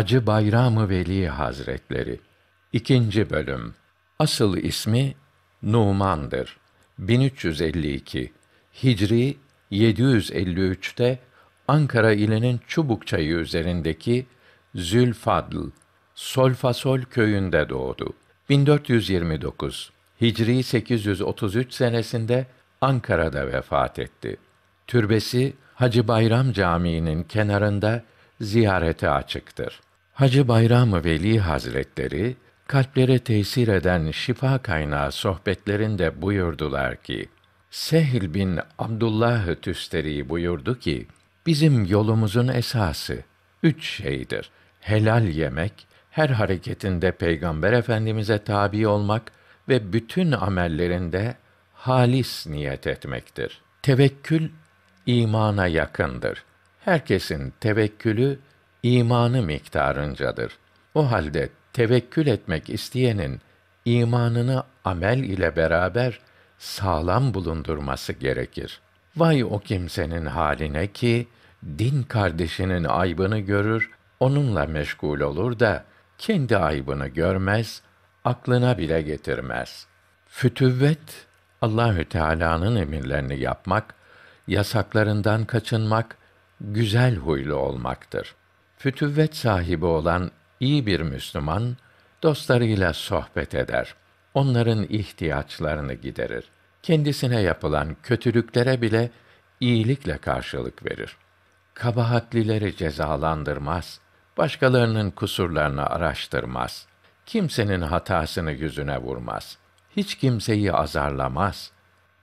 Hacı Bayram-ı Veli Hazretleri İkinci bölüm Asıl ismi Numan'dır. 1352 Hicri 753'te Ankara ilinin Çubukçayı üzerindeki Zülfadl Solfasol köyünde doğdu. 1429 Hicri 833 senesinde Ankara'da vefat etti. Türbesi Hacı Bayram Camii'nin kenarında ziyarete açıktır. Hacı Bayram Veli Hazretleri kalplere tesir eden şifa kaynağı sohbetlerinde buyurdular ki: Sehl bin Abdullah Tüsteri buyurdu ki: Bizim yolumuzun esası üç şeydir. Helal yemek, her hareketinde Peygamber Efendimize tabi olmak ve bütün amellerinde halis niyet etmektir. Tevekkül imana yakındır. Herkesin tevekkülü imanı miktarıncadır. O halde tevekkül etmek isteyenin imanını amel ile beraber sağlam bulundurması gerekir. Vay o kimsenin haline ki din kardeşinin aybını görür, onunla meşgul olur da kendi aybını görmez, aklına bile getirmez. Fütüvvet Allahü Teala'nın emirlerini yapmak, yasaklarından kaçınmak, güzel huylu olmaktır. Fütüvvet sahibi olan iyi bir Müslüman dostlarıyla sohbet eder. Onların ihtiyaçlarını giderir. Kendisine yapılan kötülüklere bile iyilikle karşılık verir. Kabahatlileri cezalandırmaz, başkalarının kusurlarını araştırmaz. Kimsenin hatasını yüzüne vurmaz. Hiç kimseyi azarlamaz.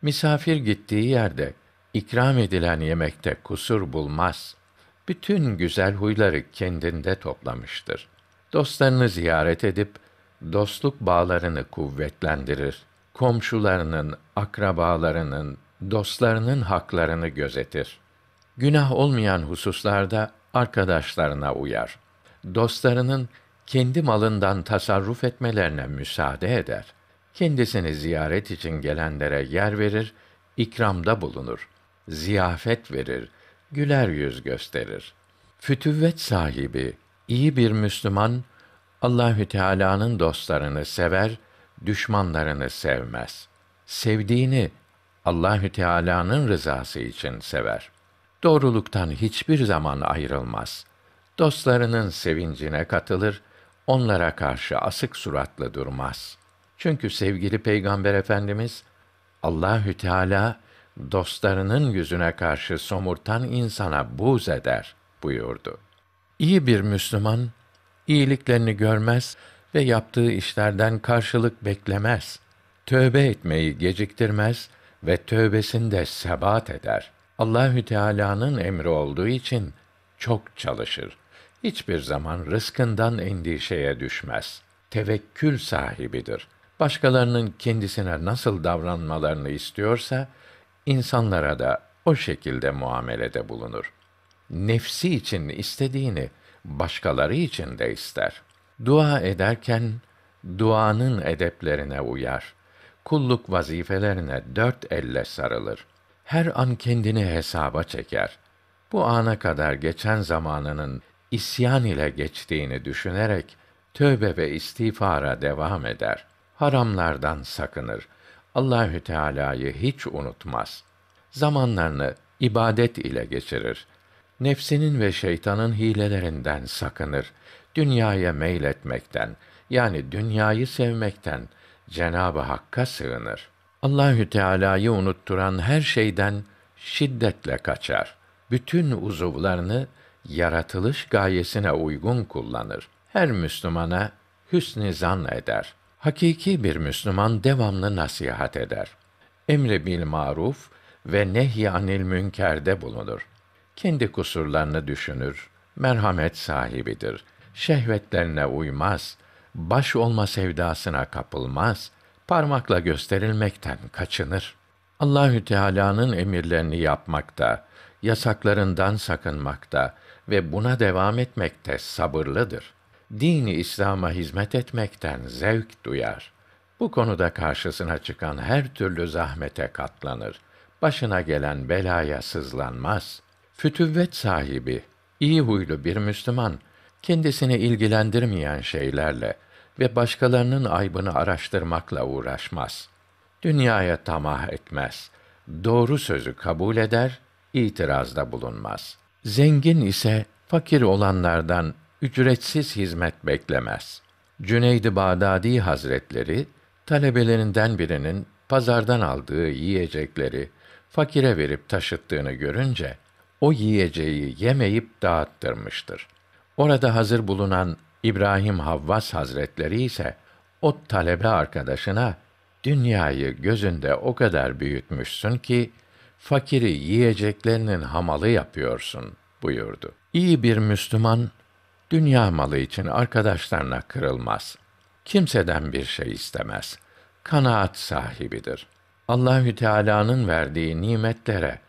Misafir gittiği yerde ikram edilen yemekte kusur bulmaz. Bütün güzel huyları kendinde toplamıştır. Dostlarını ziyaret edip dostluk bağlarını kuvvetlendirir. Komşularının, akrabalarının, dostlarının haklarını gözetir. Günah olmayan hususlarda arkadaşlarına uyar. Dostlarının kendi malından tasarruf etmelerine müsaade eder. Kendisini ziyaret için gelenlere yer verir, ikramda bulunur. Ziyafet verir, güler yüz gösterir. Fütüvvet sahibi, iyi bir Müslüman, Allahü Teala'nın dostlarını sever, düşmanlarını sevmez. Sevdiğini Allahü Teala'nın rızası için sever. Doğruluktan hiçbir zaman ayrılmaz. Dostlarının sevincine katılır, onlara karşı asık suratlı durmaz. Çünkü sevgili Peygamber Efendimiz Allahü Teala dostlarının yüzüne karşı somurtan insana buz eder buyurdu. İyi bir Müslüman iyiliklerini görmez ve yaptığı işlerden karşılık beklemez. Tövbe etmeyi geciktirmez ve tövbesinde sebat eder. Allahü Teala'nın emri olduğu için çok çalışır. Hiçbir zaman rızkından endişeye düşmez. Tevekkül sahibidir. Başkalarının kendisine nasıl davranmalarını istiyorsa insanlara da o şekilde muamelede bulunur. Nefsi için istediğini başkaları için de ister. Dua ederken duanın edeplerine uyar. Kulluk vazifelerine dört elle sarılır. Her an kendini hesaba çeker. Bu ana kadar geçen zamanının isyan ile geçtiğini düşünerek tövbe ve istiğfara devam eder. Haramlardan sakınır. Allahü Teala'yı hiç unutmaz. Zamanlarını ibadet ile geçirir. Nefsinin ve şeytanın hilelerinden sakınır. Dünyaya meyletmekten, yani dünyayı sevmekten Cenabı Hakk'a sığınır. Allahü Teala'yı unutturan her şeyden şiddetle kaçar. Bütün uzuvlarını yaratılış gayesine uygun kullanır. Her Müslümana hüsn zan eder. Hakiki bir Müslüman devamlı nasihat eder. Emri bil maruf ve nehy anil münkerde bulunur. Kendi kusurlarını düşünür, merhamet sahibidir. Şehvetlerine uymaz, baş olma sevdasına kapılmaz, parmakla gösterilmekten kaçınır. Allahü Teala'nın emirlerini yapmakta, yasaklarından sakınmakta ve buna devam etmekte sabırlıdır. Dini İslam'a hizmet etmekten zevk duyar. Bu konuda karşısına çıkan her türlü zahmete katlanır. Başına gelen belaya sızlanmaz. Fütüvvet sahibi, iyi huylu bir Müslüman kendisini ilgilendirmeyen şeylerle ve başkalarının aybını araştırmakla uğraşmaz. Dünyaya tamah etmez. Doğru sözü kabul eder, itirazda bulunmaz. Zengin ise fakir olanlardan ücretsiz hizmet beklemez. Cüneyd-i Bağdadi Hazretleri talebelerinden birinin pazardan aldığı yiyecekleri fakire verip taşıttığını görünce o yiyeceği yemeyip dağıttırmıştır. Orada hazır bulunan İbrahim Havvas Hazretleri ise o talebe arkadaşına dünyayı gözünde o kadar büyütmüşsün ki fakiri yiyeceklerinin hamalı yapıyorsun buyurdu. İyi bir Müslüman dünya malı için arkadaşlarına kırılmaz. Kimseden bir şey istemez. Kanaat sahibidir. Allahü Teala'nın verdiği nimetlere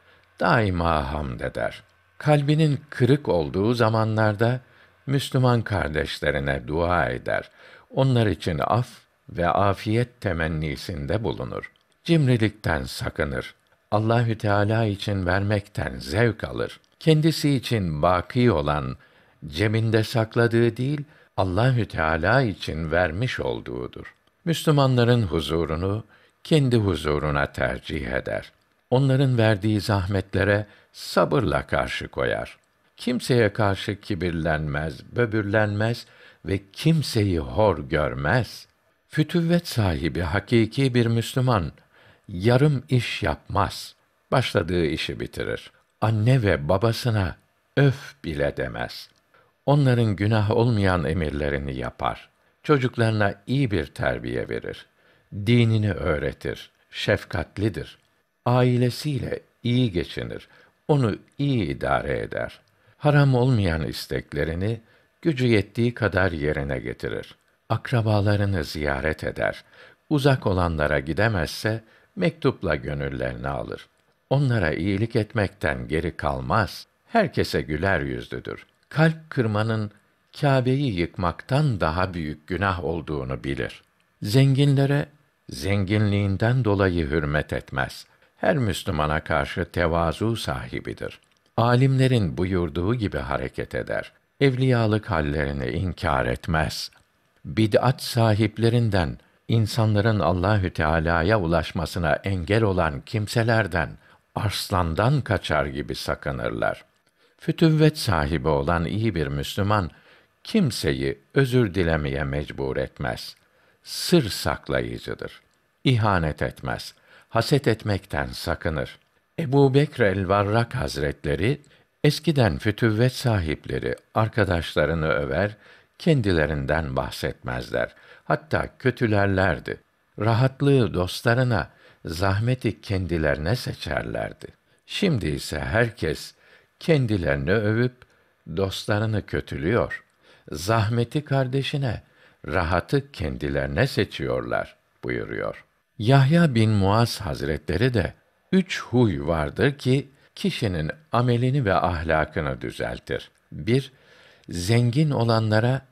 daima hamd eder. Kalbinin kırık olduğu zamanlarda Müslüman kardeşlerine dua eder. Onlar için af ve afiyet temennisinde bulunur. Cimrilikten sakınır. Allahü Teala için vermekten zevk alır. Kendisi için baki olan cebinde sakladığı değil, Allahü Teala için vermiş olduğudur. Müslümanların huzurunu kendi huzuruna tercih eder. Onların verdiği zahmetlere sabırla karşı koyar. Kimseye karşı kibirlenmez, böbürlenmez ve kimseyi hor görmez. Fütüvvet sahibi hakiki bir Müslüman yarım iş yapmaz. Başladığı işi bitirir. Anne ve babasına öf bile demez. Onların günah olmayan emirlerini yapar. Çocuklarına iyi bir terbiye verir. Dinini öğretir. Şefkatlidir. Ailesiyle iyi geçinir. Onu iyi idare eder. Haram olmayan isteklerini gücü yettiği kadar yerine getirir. Akrabalarını ziyaret eder. Uzak olanlara gidemezse mektupla gönüllerini alır. Onlara iyilik etmekten geri kalmaz. Herkese güler yüzlüdür. Kalp kırmanın Kâbe'yi yıkmaktan daha büyük günah olduğunu bilir. Zenginlere zenginliğinden dolayı hürmet etmez. Her Müslümana karşı tevazu sahibidir. Alimlerin buyurduğu gibi hareket eder. Evliyalık hallerini inkar etmez. Bid'at sahiplerinden insanların Allahü Teala'ya ulaşmasına engel olan kimselerden arslandan kaçar gibi sakınırlar. Fütüvvet sahibi olan iyi bir Müslüman kimseyi özür dilemeye mecbur etmez. Sır saklayıcıdır. İhanet etmez. Haset etmekten sakınır. Ebu Bekr el-Varrak Hazretleri, eskiden fütüvvet sahipleri arkadaşlarını över, kendilerinden bahsetmezler. Hatta kötülerlerdi. Rahatlığı dostlarına, zahmeti kendilerine seçerlerdi. Şimdi ise herkes kendilerini övüp dostlarını kötülüyor. Zahmeti kardeşine, rahatı kendilerine seçiyorlar buyuruyor. Yahya bin Muaz Hazretleri de üç huy vardır ki kişinin amelini ve ahlakını düzeltir. Bir, zengin olanlara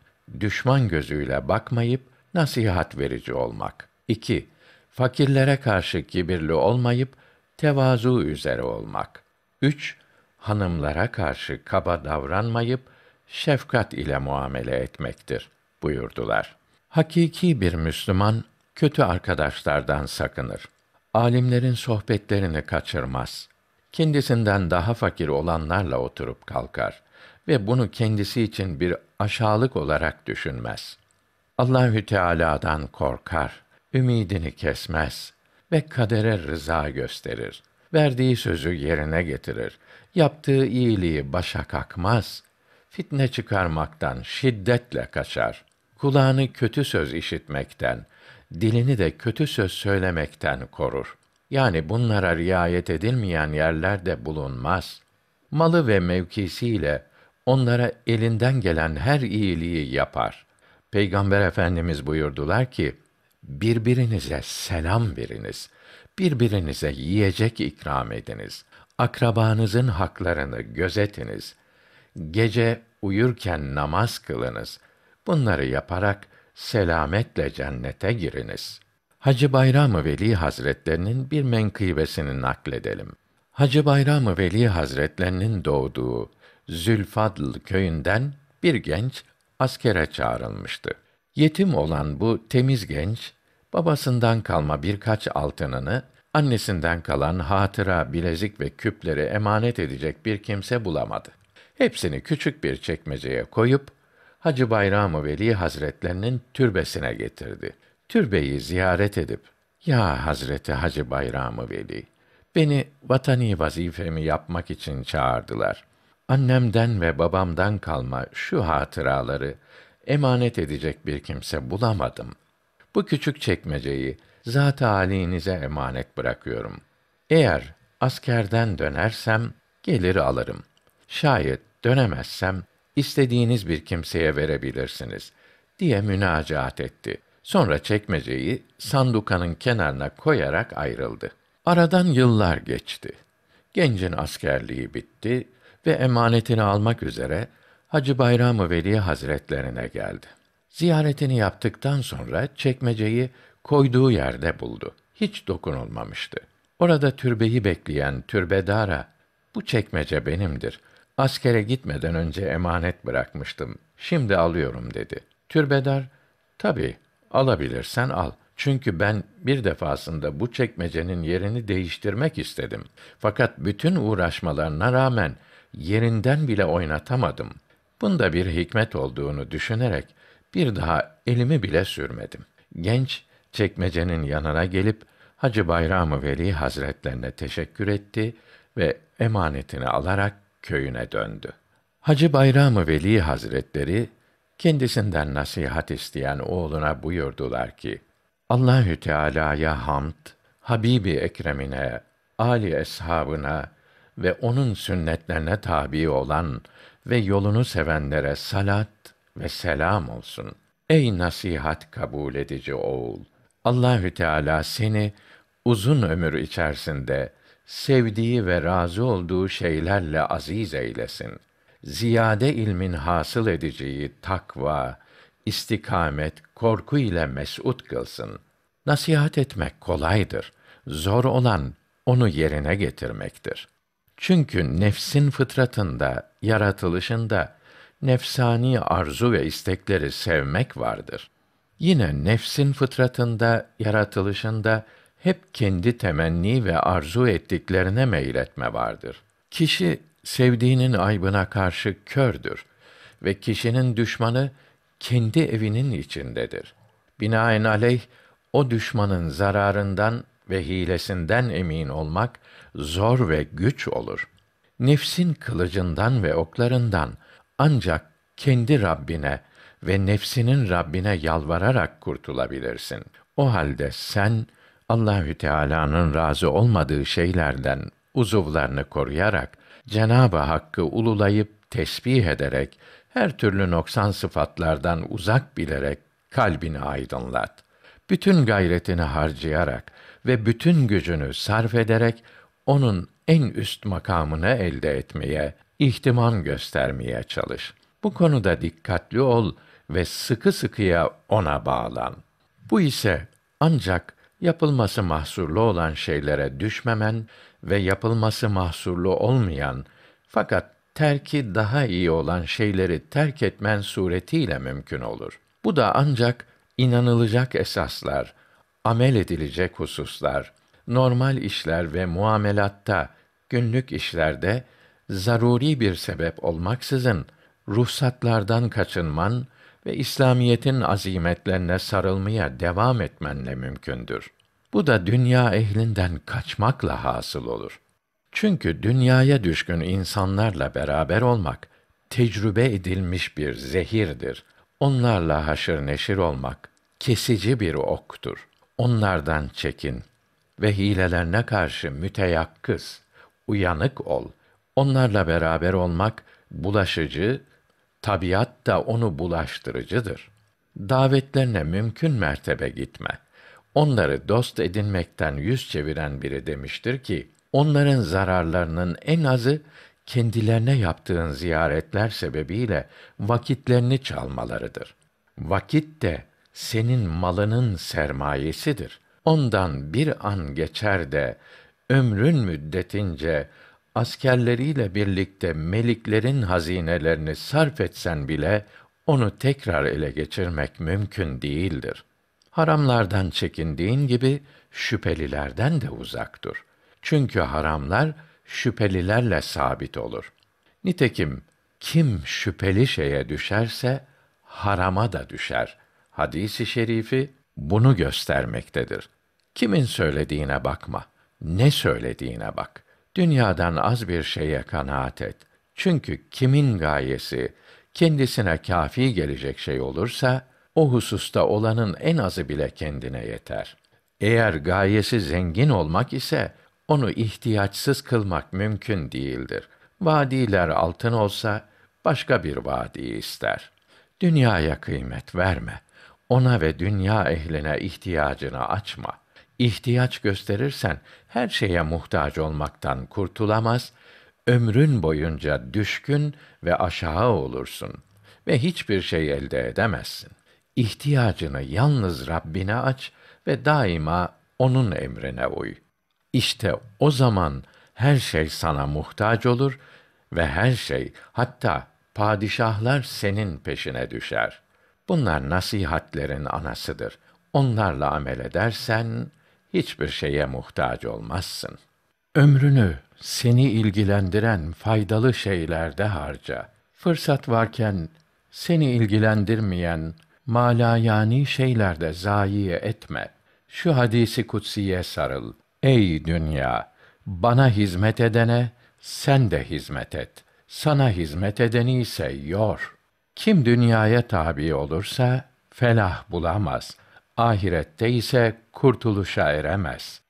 düşman gözüyle bakmayıp nasihat verici olmak. İki, fakirlere karşı kibirli olmayıp tevazu üzere olmak. Üç, hanımlara karşı kaba davranmayıp şefkat ile muamele etmektir buyurdular. Hakiki bir Müslüman kötü arkadaşlardan sakınır. Alimlerin sohbetlerini kaçırmaz. Kendisinden daha fakir olanlarla oturup kalkar ve bunu kendisi için bir aşağılık olarak düşünmez. Allahü Teala'dan korkar, ümidini kesmez ve kadere rıza gösterir. Verdiği sözü yerine getirir. Yaptığı iyiliği başa kakmaz. Fitne çıkarmaktan şiddetle kaçar. Kulağını kötü söz işitmekten, dilini de kötü söz söylemekten korur. Yani bunlara riayet edilmeyen yerlerde bulunmaz. Malı ve mevkisiyle onlara elinden gelen her iyiliği yapar. Peygamber Efendimiz buyurdular ki, birbirinize selam veriniz, birbirinize yiyecek ikram ediniz, akrabanızın haklarını gözetiniz, gece uyurken namaz kılınız. Bunları yaparak selametle cennete giriniz. Hacı Bayram-ı Veli Hazretlerinin bir menkıbesini nakledelim. Hacı Bayram-ı Veli Hazretlerinin doğduğu Zülfadl köyünden bir genç askere çağrılmıştı. Yetim olan bu temiz genç babasından kalma birkaç altınını annesinden kalan hatıra, bilezik ve küpleri emanet edecek bir kimse bulamadı. Hepsini küçük bir çekmeceye koyup Hacı Bayram-ı Veli Hazretlerinin türbesine getirdi. Türbeyi ziyaret edip, ya Hazreti Hacı Bayram-ı Veli, beni vatani vazifemi yapmak için çağırdılar. Annemden ve babamdan kalma şu hatıraları emanet edecek bir kimse bulamadım. Bu küçük çekmeceyi zat halinize emanet bırakıyorum. Eğer askerden dönersem gelir alırım. Şayet dönemezsem istediğiniz bir kimseye verebilirsiniz diye münacaat etti. Sonra çekmeceyi sandukanın kenarına koyarak ayrıldı. Aradan yıllar geçti. Gencin askerliği bitti ve emanetini almak üzere Hacı Bayram-ı Veli Hazretlerine geldi. Ziyaretini yaptıktan sonra çekmeceyi koyduğu yerde buldu. Hiç dokunulmamıştı. Orada türbeyi bekleyen türbedara, bu çekmece benimdir. Askere gitmeden önce emanet bırakmıştım. Şimdi alıyorum dedi. Türbedar, tabi alabilirsen al. Çünkü ben bir defasında bu çekmecenin yerini değiştirmek istedim. Fakat bütün uğraşmalarına rağmen yerinden bile oynatamadım. Bunda bir hikmet olduğunu düşünerek bir daha elimi bile sürmedim. Genç çekmecenin yanına gelip Hacı Bayram-ı Veli Hazretlerine teşekkür etti ve emanetini alarak köyüne döndü. Hacı Bayram-ı Veli Hazretleri kendisinden nasihat isteyen oğluna buyurdular ki: Allahü Teala'ya hamd, Habibi Ekremine, ali eshabına ve onun sünnetlerine tabi olan ve yolunu sevenlere salat ve selam olsun. Ey nasihat kabul edici oğul! Allahü Teala seni uzun ömür içerisinde sevdiği ve razı olduğu şeylerle aziz eylesin. Ziyade ilmin hasıl edeceği takva, istikamet, korku ile mes'ud kılsın. Nasihat etmek kolaydır. Zor olan onu yerine getirmektir. Çünkü nefsin fıtratında, yaratılışında nefsani arzu ve istekleri sevmek vardır. Yine nefsin fıtratında, yaratılışında hep kendi temenni ve arzu ettiklerine meyletme vardır. Kişi sevdiğinin aybına karşı kördür ve kişinin düşmanı kendi evinin içindedir. Binaenaleyh o düşmanın zararından ve hilesinden emin olmak zor ve güç olur. Nefsin kılıcından ve oklarından ancak kendi Rabbine ve nefsinin Rabbine yalvararak kurtulabilirsin. O halde sen Allahü Teala'nın razı olmadığı şeylerden uzuvlarını koruyarak Cenabı Hakk'ı ululayıp tesbih ederek her türlü noksan sıfatlardan uzak bilerek kalbini aydınlat. Bütün gayretini harcayarak ve bütün gücünü sarf ederek onun en üst makamını elde etmeye, ihtimam göstermeye çalış. Bu konuda dikkatli ol ve sıkı sıkıya ona bağlan. Bu ise ancak yapılması mahsurlu olan şeylere düşmemen ve yapılması mahsurlu olmayan fakat terki daha iyi olan şeyleri terk etmen suretiyle mümkün olur. Bu da ancak inanılacak esaslar, amel edilecek hususlar, normal işler ve muamelatta, günlük işlerde zaruri bir sebep olmaksızın ruhsatlardan kaçınman ve İslamiyetin azimetlerine sarılmaya devam etmenle mümkündür. Bu da dünya ehlinden kaçmakla hasıl olur. Çünkü dünyaya düşkün insanlarla beraber olmak tecrübe edilmiş bir zehirdir. Onlarla haşır neşir olmak kesici bir oktur. Onlardan çekin ve hilelerine karşı müteyakkız, uyanık ol. Onlarla beraber olmak bulaşıcı, tabiat da onu bulaştırıcıdır. Davetlerine mümkün mertebe gitme. Onları dost edinmekten yüz çeviren biri demiştir ki, onların zararlarının en azı kendilerine yaptığın ziyaretler sebebiyle vakitlerini çalmalarıdır. Vakit de senin malının sermayesidir. Ondan bir an geçer de ömrün müddetince askerleriyle birlikte meliklerin hazinelerini sarf etsen bile onu tekrar ele geçirmek mümkün değildir. Haramlardan çekindiğin gibi şüphelilerden de uzak dur. Çünkü haramlar şüphelilerle sabit olur. Nitekim kim şüpheli şeye düşerse harama da düşer. Hadisi şerifi bunu göstermektedir. Kimin söylediğine bakma, ne söylediğine bak. Dünyadan az bir şeye kanaat et. Çünkü kimin gayesi kendisine kafi gelecek şey olursa o hususta olanın en azı bile kendine yeter. Eğer gayesi zengin olmak ise onu ihtiyaçsız kılmak mümkün değildir. Vadiler altın olsa başka bir vadi ister. Dünyaya kıymet verme. Ona ve dünya ehline ihtiyacını açma. İhtiyaç gösterirsen her şeye muhtaç olmaktan kurtulamaz, ömrün boyunca düşkün ve aşağı olursun ve hiçbir şey elde edemezsin. İhtiyacını yalnız Rabbine aç ve daima onun emrine uy. İşte o zaman her şey sana muhtaç olur ve her şey hatta padişahlar senin peşine düşer. Bunlar nasihatlerin anasıdır. Onlarla amel edersen hiçbir şeye muhtaç olmazsın. Ömrünü seni ilgilendiren faydalı şeylerde harca. Fırsat varken seni ilgilendirmeyen malayani şeylerde zayi etme. Şu hadisi kutsiye sarıl. Ey dünya, bana hizmet edene sen de hizmet et. Sana hizmet edeni ise yor. Kim dünyaya tabi olursa felah bulamaz. Ahirette ise kurtuluşa eremez.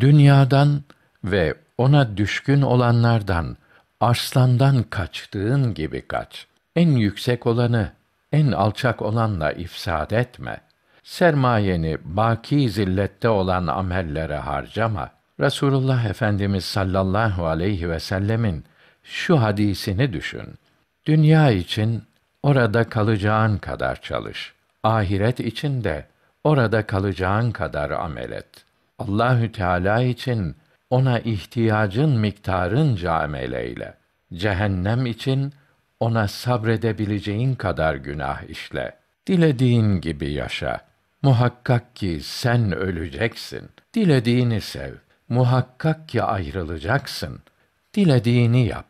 Dünyadan ve ona düşkün olanlardan arslandan kaçtığın gibi kaç. En yüksek olanı en alçak olanla ifsad etme. Sermayeni baki zillette olan amellere harcama. Resulullah Efendimiz sallallahu aleyhi ve sellemin şu hadisini düşün. Dünya için orada kalacağın kadar çalış. Ahiret için de orada kalacağın kadar amel et. Allahü Teala için ona ihtiyacın miktarınca amel eyle. Cehennem için ona sabredebileceğin kadar günah işle. Dilediğin gibi yaşa. Muhakkak ki sen öleceksin. Dilediğini sev. Muhakkak ki ayrılacaksın. Dilediğini yap.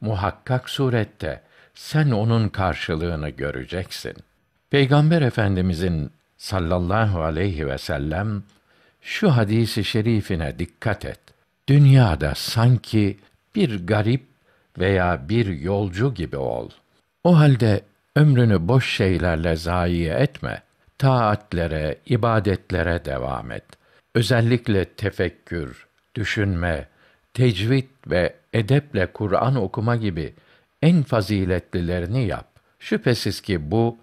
Muhakkak surette sen onun karşılığını göreceksin. Peygamber Efendimizin sallallahu aleyhi ve sellem şu hadisi şerifine dikkat et. Dünyada sanki bir garip veya bir yolcu gibi ol. O halde ömrünü boş şeylerle zayi etme. Taatlere, ibadetlere devam et. Özellikle tefekkür, düşünme, tecvid ve edeple Kur'an okuma gibi en faziletlilerini yap. Şüphesiz ki bu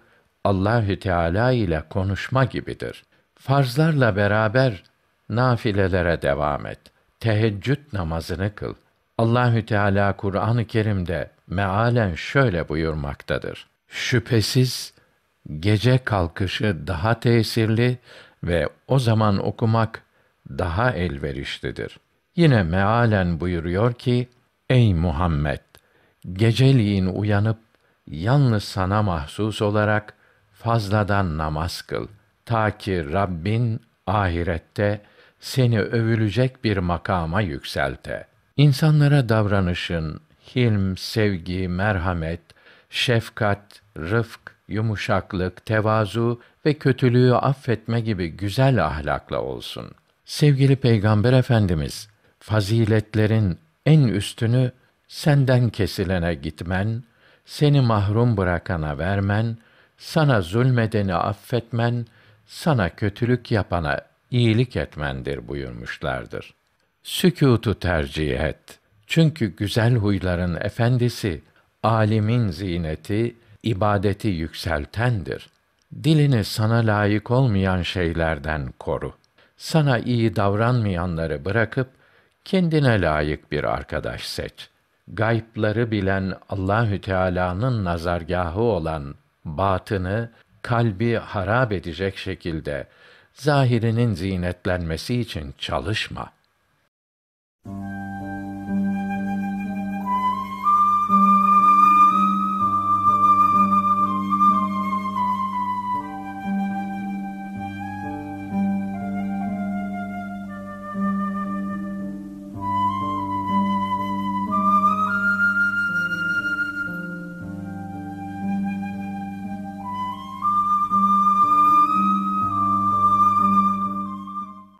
Allahü Teala ile konuşma gibidir. Farzlarla beraber nafilelere devam et. Teheccüd namazını kıl. Allahü Teala Kur'an-ı Kerim'de mealen şöyle buyurmaktadır. Şüphesiz gece kalkışı daha tesirli ve o zaman okumak daha elverişlidir. Yine mealen buyuruyor ki: Ey Muhammed, geceliğin uyanıp yalnız sana mahsus olarak fazladan namaz kıl ta ki Rabbin ahirette seni övülecek bir makama yükselte. İnsanlara davranışın hilm, sevgi, merhamet, şefkat, rıfk, yumuşaklık, tevazu ve kötülüğü affetme gibi güzel ahlakla olsun. Sevgili Peygamber Efendimiz, faziletlerin en üstünü senden kesilene gitmen, seni mahrum bırakana vermen, sana zulmedeni affetmen, sana kötülük yapana iyilik etmendir buyurmuşlardır. Sükûtu tercih et. Çünkü güzel huyların efendisi, alimin zineti, ibadeti yükseltendir. Dilini sana layık olmayan şeylerden koru. Sana iyi davranmayanları bırakıp kendine layık bir arkadaş seç. Gaypları bilen Allahü Teala'nın nazargahı olan batını kalbi harap edecek şekilde zahirinin zinetlenmesi için çalışma.